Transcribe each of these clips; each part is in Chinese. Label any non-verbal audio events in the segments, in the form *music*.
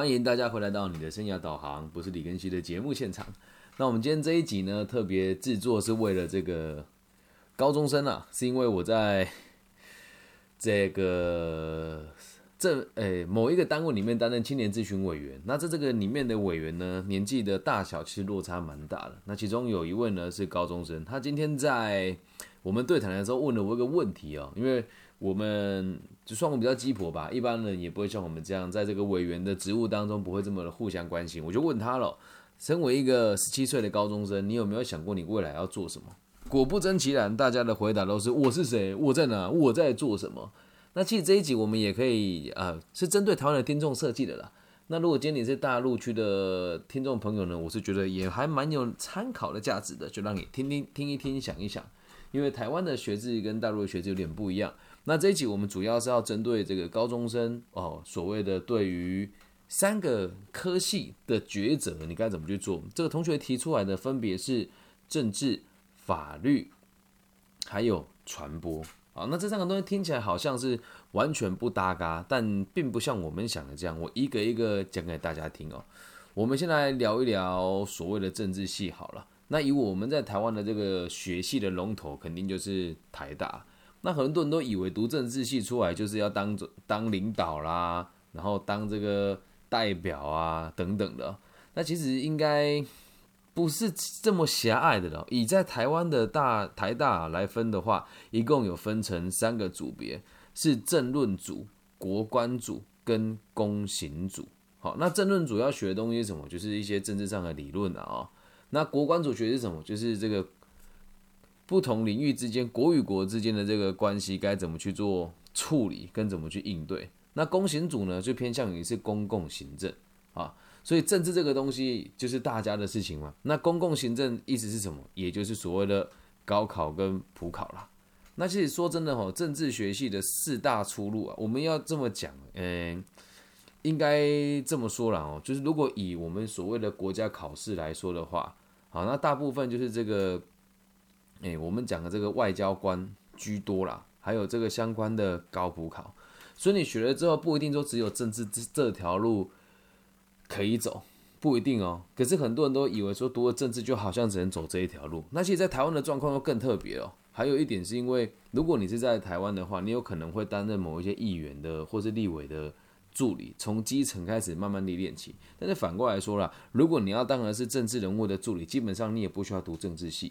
欢迎大家回来到你的生涯导航，不是李根熙的节目现场。那我们今天这一集呢，特别制作是为了这个高中生啊，是因为我在 *laughs* 这个这诶某一个单位里面担任青年咨询委员。那在这个里面的委员呢，年纪的大小其实落差蛮大的。那其中有一位呢是高中生，他今天在我们对谈的时候问了我一个问题哦，因为。我们就算我比较鸡婆吧，一般人也不会像我们这样，在这个委员的职务当中不会这么的互相关心。我就问他了，身为一个十七岁的高中生，你有没有想过你未来要做什么？果不真其然，大家的回答都是我是谁，我在哪，我在做什么。那其实这一集我们也可以啊，是针对台湾的听众设计的啦。那如果今天你是大陆区的听众朋友呢，我是觉得也还蛮有参考的价值的，就让你听听听一听，想一想，因为台湾的学制跟大陆的学制有点不一样。那这一集我们主要是要针对这个高中生哦，所谓的对于三个科系的抉择，你该怎么去做？这个同学提出来的分别是政治、法律，还有传播。好，那这三个东西听起来好像是完全不搭嘎，但并不像我们想的这样。我一个一个讲给大家听哦。我们先来聊一聊所谓的政治系好了。那以我们在台湾的这个学系的龙头，肯定就是台大。那很多人都以为读政治系出来就是要当当领导啦，然后当这个代表啊等等的。那其实应该不是这么狭隘的了。以在台湾的大台大来分的话，一共有分成三个组别，是政论组、国关组跟公行组。好，那政论组要学的东西是什么？就是一些政治上的理论啊。那国关组学的是什么？就是这个。不同领域之间，国与国之间的这个关系该怎么去做处理，跟怎么去应对？那公行组呢，就偏向于是公共行政啊，所以政治这个东西就是大家的事情嘛。那公共行政意思是什么？也就是所谓的高考跟普考啦。那其实说真的哈，政治学系的四大出路啊，我们要这么讲，嗯，应该这么说了哦，就是如果以我们所谓的国家考试来说的话，好，那大部分就是这个。哎，我们讲的这个外交官居多啦，还有这个相关的高补考，所以你学了之后不一定说只有政治这这条路可以走，不一定哦。可是很多人都以为说读了政治就好像只能走这一条路。那其实，在台湾的状况又更特别哦。还有一点是因为，如果你是在台湾的话，你有可能会担任某一些议员的或是立委的助理，从基层开始慢慢历练起。但是反过来说啦，如果你要当的是政治人物的助理，基本上你也不需要读政治系。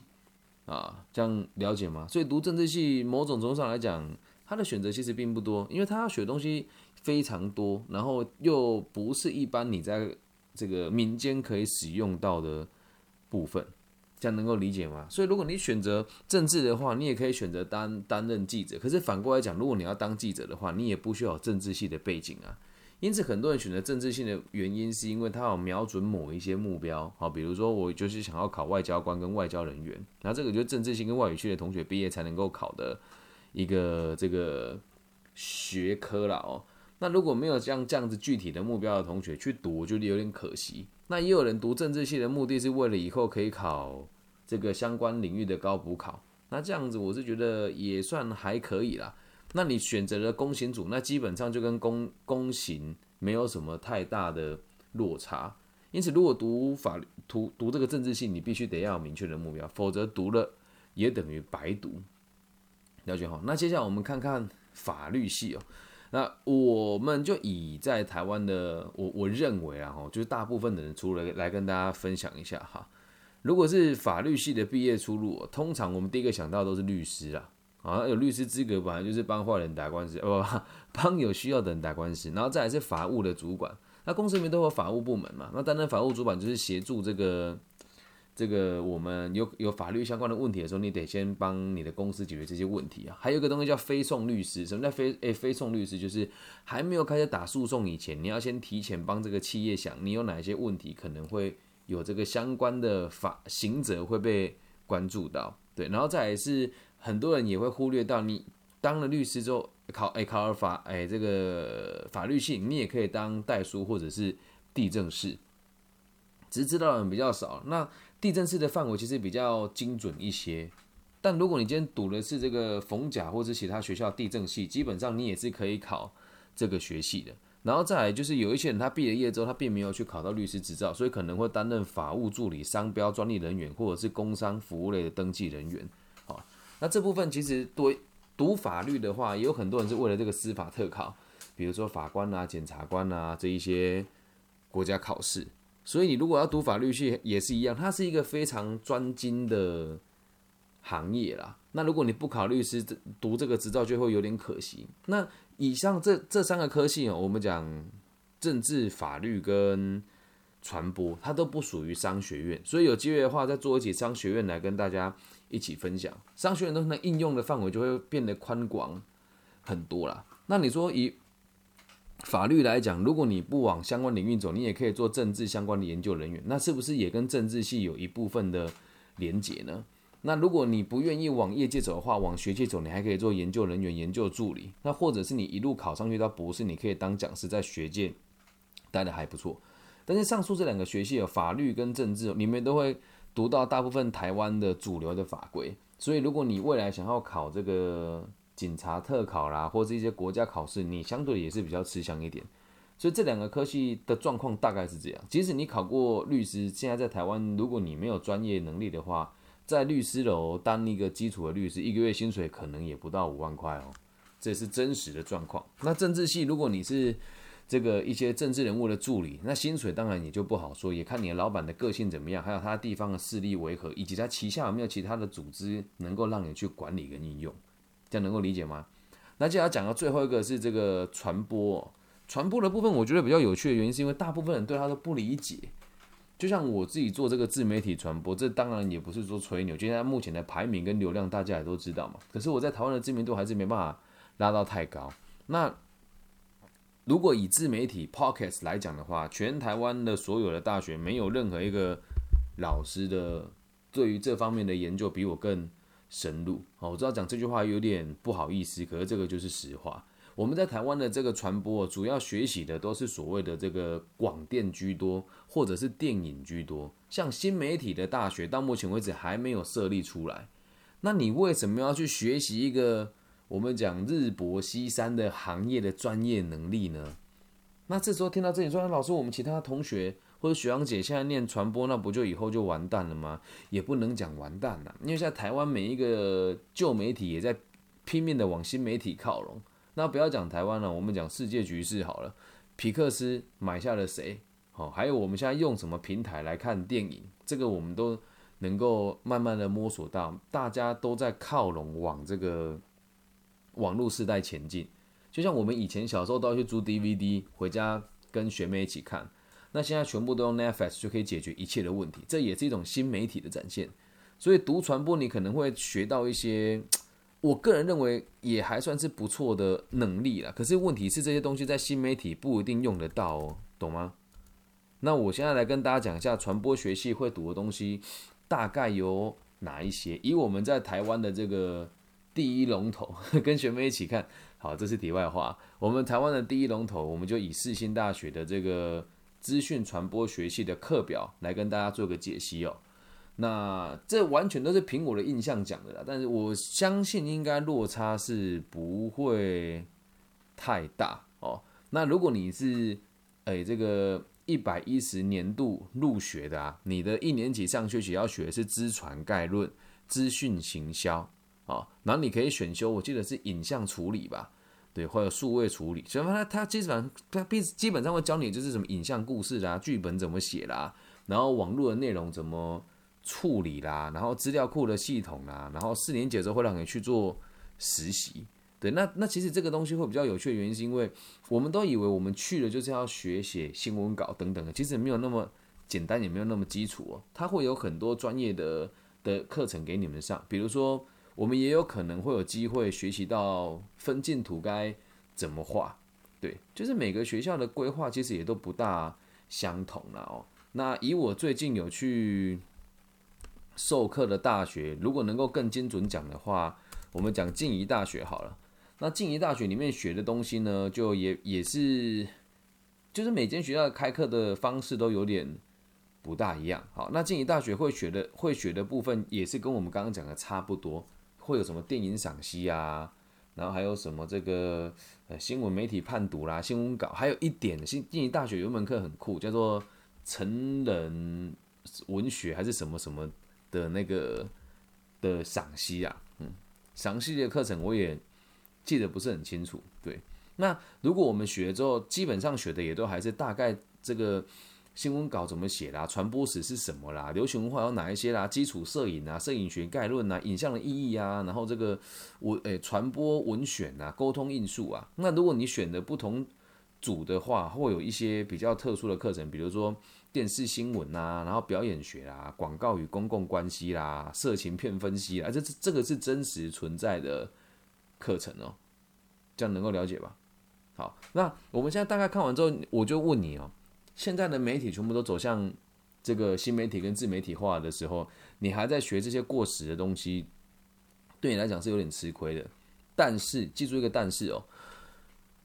啊，这样了解吗？所以读政治系，某种程度上来讲，他的选择其实并不多，因为他要学的东西非常多，然后又不是一般你在这个民间可以使用到的部分，这样能够理解吗？所以如果你选择政治的话，你也可以选择担担任记者。可是反过来讲，如果你要当记者的话，你也不需要政治系的背景啊。因此，很多人选择政治性的原因，是因为他有瞄准某一些目标，好，比如说我就是想要考外交官跟外交人员，然后这个就是政治性跟外语系的同学毕业才能够考的一个这个学科了哦。那如果没有像这样子具体的目标的同学去读，我觉得有点可惜。那也有人读政治系的目的是为了以后可以考这个相关领域的高补考，那这样子我是觉得也算还可以啦。那你选择了公行组，那基本上就跟公公行没有什么太大的落差。因此，如果读法律、读读这个政治系，你必须得要有明确的目标，否则读了也等于白读。了解好。那接下来我们看看法律系哦。那我们就以在台湾的，我我认为啊，哈，就是大部分的人出来来跟大家分享一下哈。如果是法律系的毕业出路，通常我们第一个想到都是律师啊。啊，有律师资格本来就是帮坏人打官司，不 *laughs* 帮有需要的人打官司，然后再来是法务的主管。那公司里面都有法务部门嘛，那担任法务主管就是协助这个这个我们有有法律相关的问题的时候，你得先帮你的公司解决这些问题啊。还有一个东西叫非讼律师，什么叫非诶非讼律师？就是还没有开始打诉讼以前，你要先提前帮这个企业想，你有哪些问题可能会有这个相关的法刑责会被关注到，对，然后再来是。很多人也会忽略到，你当了律师之后，考哎考了法哎这个法律系，你也可以当代书或者是地政士，只是知道的人比较少。那地政士的范围其实比较精准一些，但如果你今天读的是这个逢甲或者其他学校地政系，基本上你也是可以考这个学系的。然后再来就是有一些人他毕了业之后，他并没有去考到律师执照，所以可能会担任法务助理、商标专利人员或者是工商服务类的登记人员。那这部分其实对读法律的话，也有很多人是为了这个司法特考，比如说法官啊、检察官啊这一些国家考试。所以你如果要读法律系也是一样，它是一个非常专精的行业啦。那如果你不考律师，读这个执照就会有点可惜。那以上这这三个科系哦，我们讲政治、法律跟传播，它都不属于商学院。所以有机会的话，再做一起商学院来跟大家一起分享。商学院都能应用的范围就会变得宽广很多啦。那你说以法律来讲，如果你不往相关领域走，你也可以做政治相关的研究人员，那是不是也跟政治系有一部分的连结呢？那如果你不愿意往业界走的话，往学界走，你还可以做研究人员、研究助理。那或者是你一路考上去到博士，你可以当讲师，在学界待的还不错。但是上述这两个学系有法律跟政治，你们都会读到大部分台湾的主流的法规。所以如果你未来想要考这个，警察特考啦，或者一些国家考试，你相对也是比较吃香一点。所以这两个科系的状况大概是这样。即使你考过律师，现在在台湾，如果你没有专业能力的话，在律师楼当一个基础的律师，一个月薪水可能也不到五万块哦。这是真实的状况。那政治系，如果你是这个一些政治人物的助理，那薪水当然也就不好说，也看你的老板的个性怎么样，还有他地方的势力为何，以及他旗下有没有其他的组织能够让你去管理跟运用。这样能够理解吗？那接下来讲到最后一个是这个传播，传播的部分，我觉得比较有趣的原因是因为大部分人对他都不理解。就像我自己做这个自媒体传播，这当然也不是说吹牛，现在目前的排名跟流量大家也都知道嘛。可是我在台湾的知名度还是没办法拉到太高。那如果以自媒体 pocket 来讲的话，全台湾的所有的大学没有任何一个老师的对于这方面的研究比我更。深入哦，我知道讲这句话有点不好意思，可是这个就是实话。我们在台湾的这个传播，主要学习的都是所谓的这个广电居多，或者是电影居多。像新媒体的大学，到目前为止还没有设立出来。那你为什么要去学习一个我们讲日薄西山的行业的专业能力呢？那这时候听到这里说，老师，我们其他同学。或者许阳姐现在念传播，那不就以后就完蛋了吗？也不能讲完蛋了，因为现在台湾每一个旧媒体也在拼命的往新媒体靠拢。那不要讲台湾了，我们讲世界局势好了。皮克斯买下了谁？好，还有我们现在用什么平台来看电影？这个我们都能够慢慢的摸索到，大家都在靠拢往这个网络时代前进。就像我们以前小时候都要去租 DVD 回家跟学妹一起看。那现在全部都用 Netflix 就可以解决一切的问题，这也是一种新媒体的展现。所以读传播，你可能会学到一些，我个人认为也还算是不错的能力了。可是问题是，这些东西在新媒体不一定用得到哦，懂吗？那我现在来跟大家讲一下传播学系会读的东西，大概有哪一些？以我们在台湾的这个第一龙头，*laughs* 跟学妹一起看好，这是题外话。我们台湾的第一龙头，我们就以世新大学的这个。资讯传播学系的课表来跟大家做个解析哦。那这完全都是凭我的印象讲的啦，但是我相信应该落差是不会太大哦。那如果你是诶这个一百一十年度入学的啊，你的一年级上学期要学的是资传概论、资讯行销啊，然后你可以选修，我记得是影像处理吧。对，或者数位处理，所以他他基本上他必基本上会教你就是什么影像故事啦、剧本怎么写啦，然后网络的内容怎么处理啦，然后资料库的系统啦，然后四年级之后会让你去做实习。对，那那其实这个东西会比较有趣的原因，是因为我们都以为我们去了就是要学写新闻稿等等的，其实没有那么简单，也没有那么基础哦。它会有很多专业的的课程给你们上，比如说。我们也有可能会有机会学习到分镜图该怎么画，对，就是每个学校的规划其实也都不大相同了哦。那以我最近有去授课的大学，如果能够更精准讲的话，我们讲静宜大学好了。那静宜大学里面学的东西呢，就也也是，就是每间学校开课的方式都有点不大一样。好，那静宜大学会学的会学的部分，也是跟我们刚刚讲的差不多。会有什么电影赏析啊，然后还有什么这个呃新闻媒体判读啦、新闻稿，还有一点，新经济大学有一门课很酷，叫做成人文学还是什么什么的那个的赏析啊，嗯，详细的课程我也记得不是很清楚。对，那如果我们学之后，基本上学的也都还是大概这个。新闻稿怎么写啦？传播史是什么啦？流行文化有哪一些啦？基础摄影啊，摄影学概论啊，影像的意义啊，然后这个我诶传播文选啊，沟通艺术啊。那如果你选的不同组的话，会有一些比较特殊的课程，比如说电视新闻啊，然后表演学啦，广告与公共关系啦，色情片分析啦，这这这个是真实存在的课程哦，这样能够了解吧？好，那我们现在大概看完之后，我就问你哦。现在的媒体全部都走向这个新媒体跟自媒体化的时候，你还在学这些过时的东西，对你来讲是有点吃亏的。但是记住一个但是哦，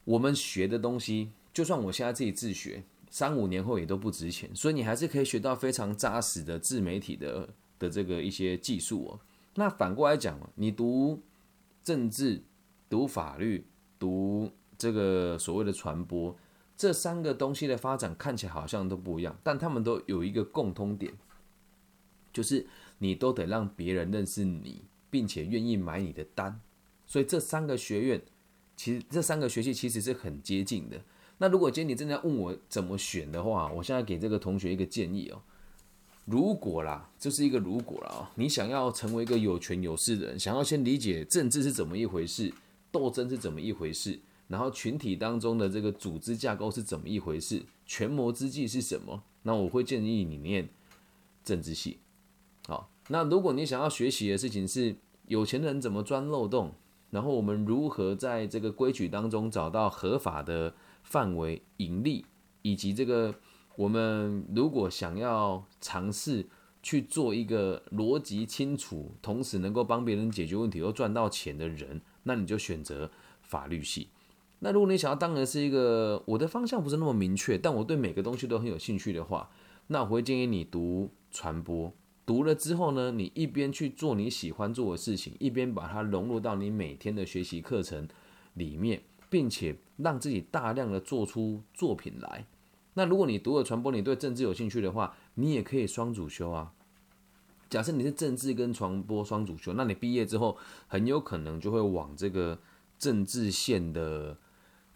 我们学的东西，就算我现在自己自学，三五年后也都不值钱。所以你还是可以学到非常扎实的自媒体的的这个一些技术哦。那反过来讲你读政治、读法律、读这个所谓的传播。这三个东西的发展看起来好像都不一样，但他们都有一个共通点，就是你都得让别人认识你，并且愿意买你的单。所以这三个学院，其实这三个学系其实是很接近的。那如果今天你正在问我怎么选的话，我现在给这个同学一个建议哦。如果啦，这是一个如果啦，你想要成为一个有权有势的人，想要先理解政治是怎么一回事，斗争是怎么一回事。然后群体当中的这个组织架构是怎么一回事？权谋之计是什么？那我会建议你念政治系。好，那如果你想要学习的事情是有钱人怎么钻漏洞，然后我们如何在这个规矩当中找到合法的范围盈利，以及这个我们如果想要尝试去做一个逻辑清楚，同时能够帮别人解决问题又赚到钱的人，那你就选择法律系。那如果你想要当的是一个我的方向不是那么明确，但我对每个东西都很有兴趣的话，那我会建议你读传播。读了之后呢，你一边去做你喜欢做的事情，一边把它融入到你每天的学习课程里面，并且让自己大量的做出作品来。那如果你读了传播，你对政治有兴趣的话，你也可以双主修啊。假设你是政治跟传播双主修，那你毕业之后很有可能就会往这个政治线的。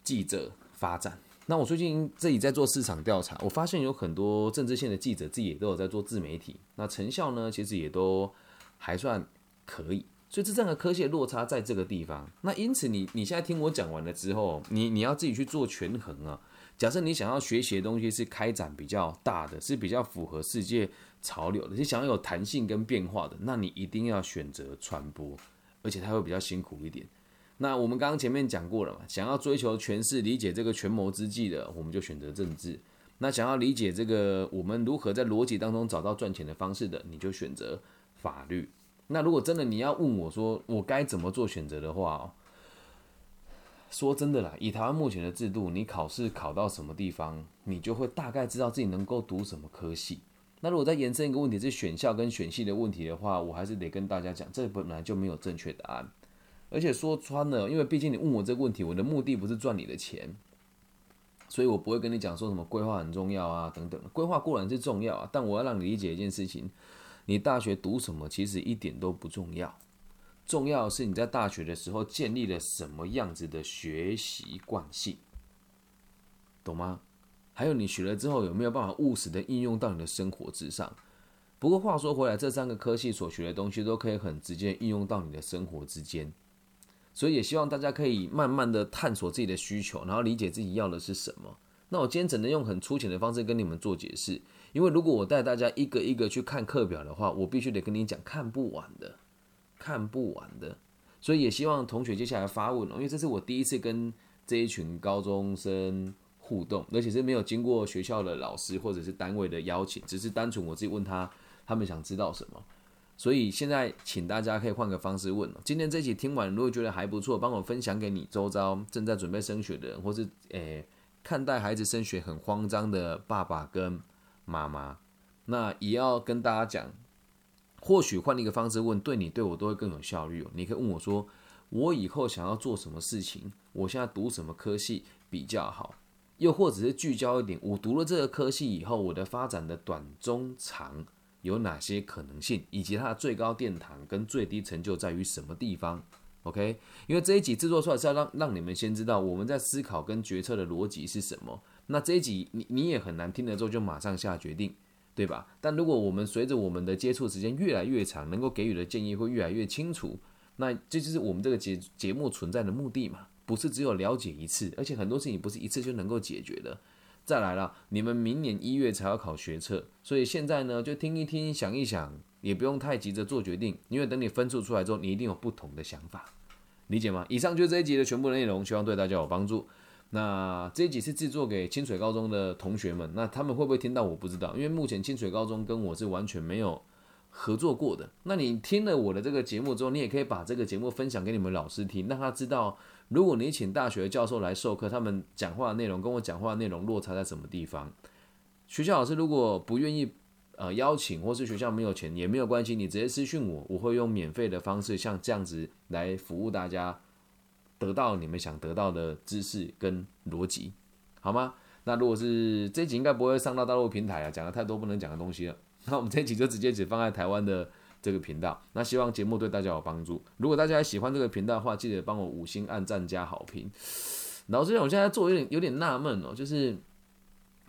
记者发展，那我最近自己在做市场调查，我发现有很多政治线的记者自己也都有在做自媒体，那成效呢，其实也都还算可以。所以这样的科技落差在这个地方。那因此，你你现在听我讲完了之后，你你要自己去做权衡啊。假设你想要学习的东西是开展比较大的，是比较符合世界潮流的，是想要有弹性跟变化的，那你一定要选择传播，而且它会比较辛苦一点。那我们刚刚前面讲过了嘛，想要追求权势、理解这个权谋之计的，我们就选择政治；那想要理解这个我们如何在逻辑当中找到赚钱的方式的，你就选择法律。那如果真的你要问我说我该怎么做选择的话哦，说真的啦，以台湾目前的制度，你考试考到什么地方，你就会大概知道自己能够读什么科系。那如果再延伸一个问题是选校跟选系的问题的话，我还是得跟大家讲，这本来就没有正确答案。而且说穿了，因为毕竟你问我这个问题，我的目的不是赚你的钱，所以我不会跟你讲说什么规划很重要啊等等。规划固然是重要啊，但我要让你理解一件事情：你大学读什么其实一点都不重要，重要是你在大学的时候建立了什么样子的学习惯性，懂吗？还有你学了之后有没有办法务实的应用到你的生活之上？不过话说回来，这三个科系所学的东西都可以很直接应用到你的生活之间。所以也希望大家可以慢慢的探索自己的需求，然后理解自己要的是什么。那我今天只能用很粗浅的方式跟你们做解释，因为如果我带大家一个一个去看课表的话，我必须得跟你讲看不完的，看不完的。所以也希望同学接下来发问，因为这是我第一次跟这一群高中生互动，而且是没有经过学校的老师或者是单位的邀请，只是单纯我自己问他，他们想知道什么。所以现在，请大家可以换个方式问今天这期听完，如果觉得还不错，帮我分享给你周遭正在准备升学的人，或是诶看待孩子升学很慌张的爸爸跟妈妈。那也要跟大家讲，或许换一个方式问，对你对我都会更有效率哦。你可以问我说，我以后想要做什么事情，我现在读什么科系比较好，又或者是聚焦一点，我读了这个科系以后，我的发展的短、中、长有哪些可能性，以及它的最高殿堂跟最低成就在于什么地方？OK，因为这一集制作出来是要让让你们先知道我们在思考跟决策的逻辑是什么。那这一集你你也很难听了之后就马上下决定，对吧？但如果我们随着我们的接触时间越来越长，能够给予的建议会越来越清楚。那这就是我们这个节节目存在的目的嘛？不是只有了解一次，而且很多事情不是一次就能够解决的。再来了，你们明年一月才要考学测，所以现在呢就听一听，想一想，也不用太急着做决定，因为等你分数出来之后，你一定有不同的想法，理解吗？以上就是这一集的全部内容，希望对大家有帮助。那这一集是制作给清水高中的同学们，那他们会不会听到？我不知道，因为目前清水高中跟我是完全没有。合作过的，那你听了我的这个节目之后，你也可以把这个节目分享给你们老师听，让他知道，如果你请大学教授来授课，他们讲话的内容跟我讲话的内容落差在什么地方。学校老师如果不愿意呃邀请，或是学校没有钱也没有关系，你直接私讯我，我会用免费的方式，像这样子来服务大家，得到你们想得到的知识跟逻辑，好吗？那如果是这集应该不会上到大陆平台啊，讲了太多不能讲的东西了。那我们这集就直接只放在台湾的 *laughs* 这个频道。那希望节目对大家有帮助。如果大家喜欢这个频道的话，记得帮我五星按赞加好评。老师，我现在做有点有点纳闷哦，就是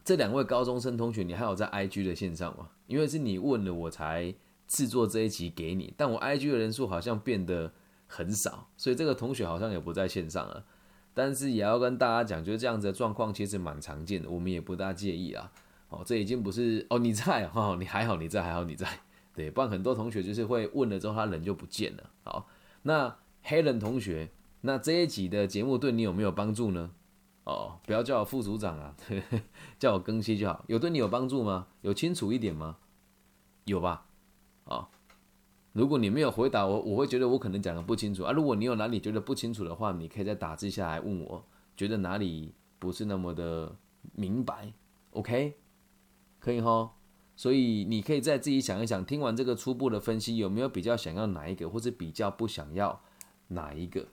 这两位高中生同学，你还有在 IG 的线上吗？因为是你问了我才制作这一集给你，但我 IG 的人数好像变得很少，所以这个同学好像也不在线上了。但是也要跟大家讲，就是这样子的状况其实蛮常见的，我们也不大介意啊。哦，这已经不是哦，你在哈，你还好，你在还好，你在，对，不然很多同学就是会问了之后，他人就不见了。好，那黑人同学，那这一集的节目对你有没有帮助呢？哦，不要叫我副组长啊，*laughs* 叫我更新就好。有对你有帮助吗？有清楚一点吗？有吧？啊，如果你没有回答我，我会觉得我可能讲的不清楚啊。如果你有哪里觉得不清楚的话，你可以再打字下来问我，觉得哪里不是那么的明白？OK。可以哈，所以你可以再自己想一想，听完这个初步的分析，有没有比较想要哪一个，或者比较不想要哪一个？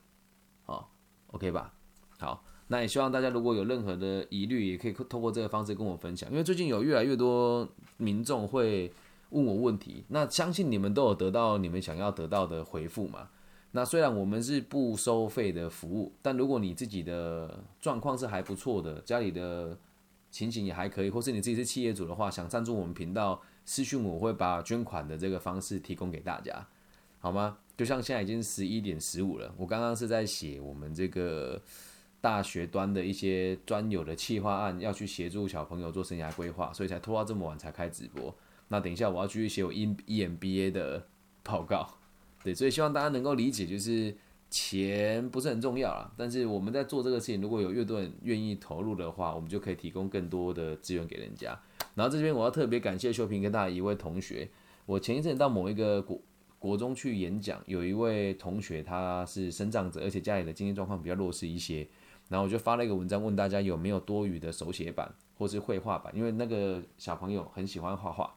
好，OK 吧？好，那也希望大家如果有任何的疑虑，也可以通过这个方式跟我分享，因为最近有越来越多民众会问我问题，那相信你们都有得到你们想要得到的回复嘛？那虽然我们是不收费的服务，但如果你自己的状况是还不错的，家里的。情形也还可以，或是你自己是企业主的话，想赞助我们频道，私讯我会把捐款的这个方式提供给大家，好吗？就像现在已经十一点十五了，我刚刚是在写我们这个大学端的一些专有的企划案，要去协助小朋友做生涯规划，所以才拖到这么晚才开直播。那等一下我要继续写我 E E M B A 的报告，对，所以希望大家能够理解，就是。钱不是很重要啦，但是我们在做这个事情，如果有越多人愿意投入的话，我们就可以提供更多的资源给人家。然后这边我要特别感谢秀平跟大家一位同学，我前一阵到某一个国国中去演讲，有一位同学他是生长者，而且家里的经济状况比较弱势一些，然后我就发了一个文章问大家有没有多余的手写板或是绘画板，因为那个小朋友很喜欢画画，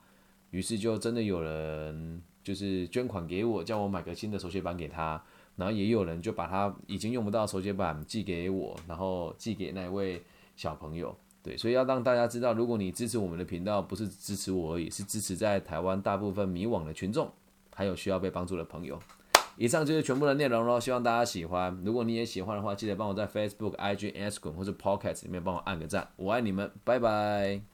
于是就真的有人就是捐款给我，叫我买个新的手写板给他。然后也有人就把他已经用不到手写板寄给我，然后寄给那位小朋友。对，所以要让大家知道，如果你支持我们的频道，不是支持我而已，是支持在台湾大部分迷惘的群众，还有需要被帮助的朋友。以上就是全部的内容喽，希望大家喜欢。如果你也喜欢的话，记得帮我在 Facebook、IG、Instagram 或者 Pocket 里面帮我按个赞。我爱你们，拜拜。